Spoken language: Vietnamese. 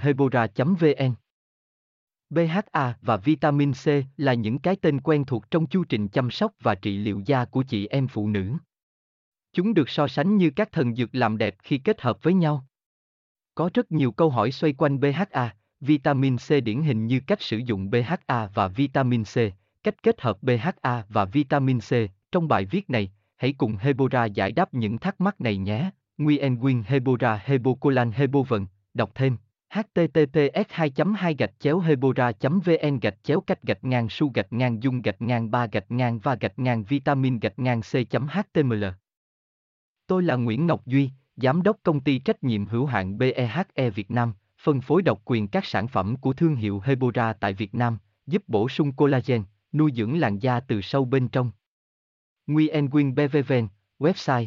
hebora vn BHA và vitamin C là những cái tên quen thuộc trong chu trình chăm sóc và trị liệu da của chị em phụ nữ. Chúng được so sánh như các thần dược làm đẹp khi kết hợp với nhau. Có rất nhiều câu hỏi xoay quanh BHA, vitamin C điển hình như cách sử dụng BHA và vitamin C, cách kết hợp BHA và vitamin C. Trong bài viết này, hãy cùng Hebora giải đáp những thắc mắc này nhé. Nguyen Nguyen Hebora Hebocolan Hebovần, đọc thêm https 2 2 gạch chéo hebora vn gạch chéo cách gạch ngang su gạch ngang dung gạch ngang ba gạch ngang và gạch ngang vitamin gạch ngang c html Tôi là Nguyễn Ngọc Duy, Giám đốc công ty trách nhiệm hữu hạn BEHE Việt Nam, phân phối độc quyền các sản phẩm của thương hiệu Hebora tại Việt Nam, giúp bổ sung collagen, nuôi dưỡng làn da từ sâu bên trong. Nguyen nguyen BVVN, website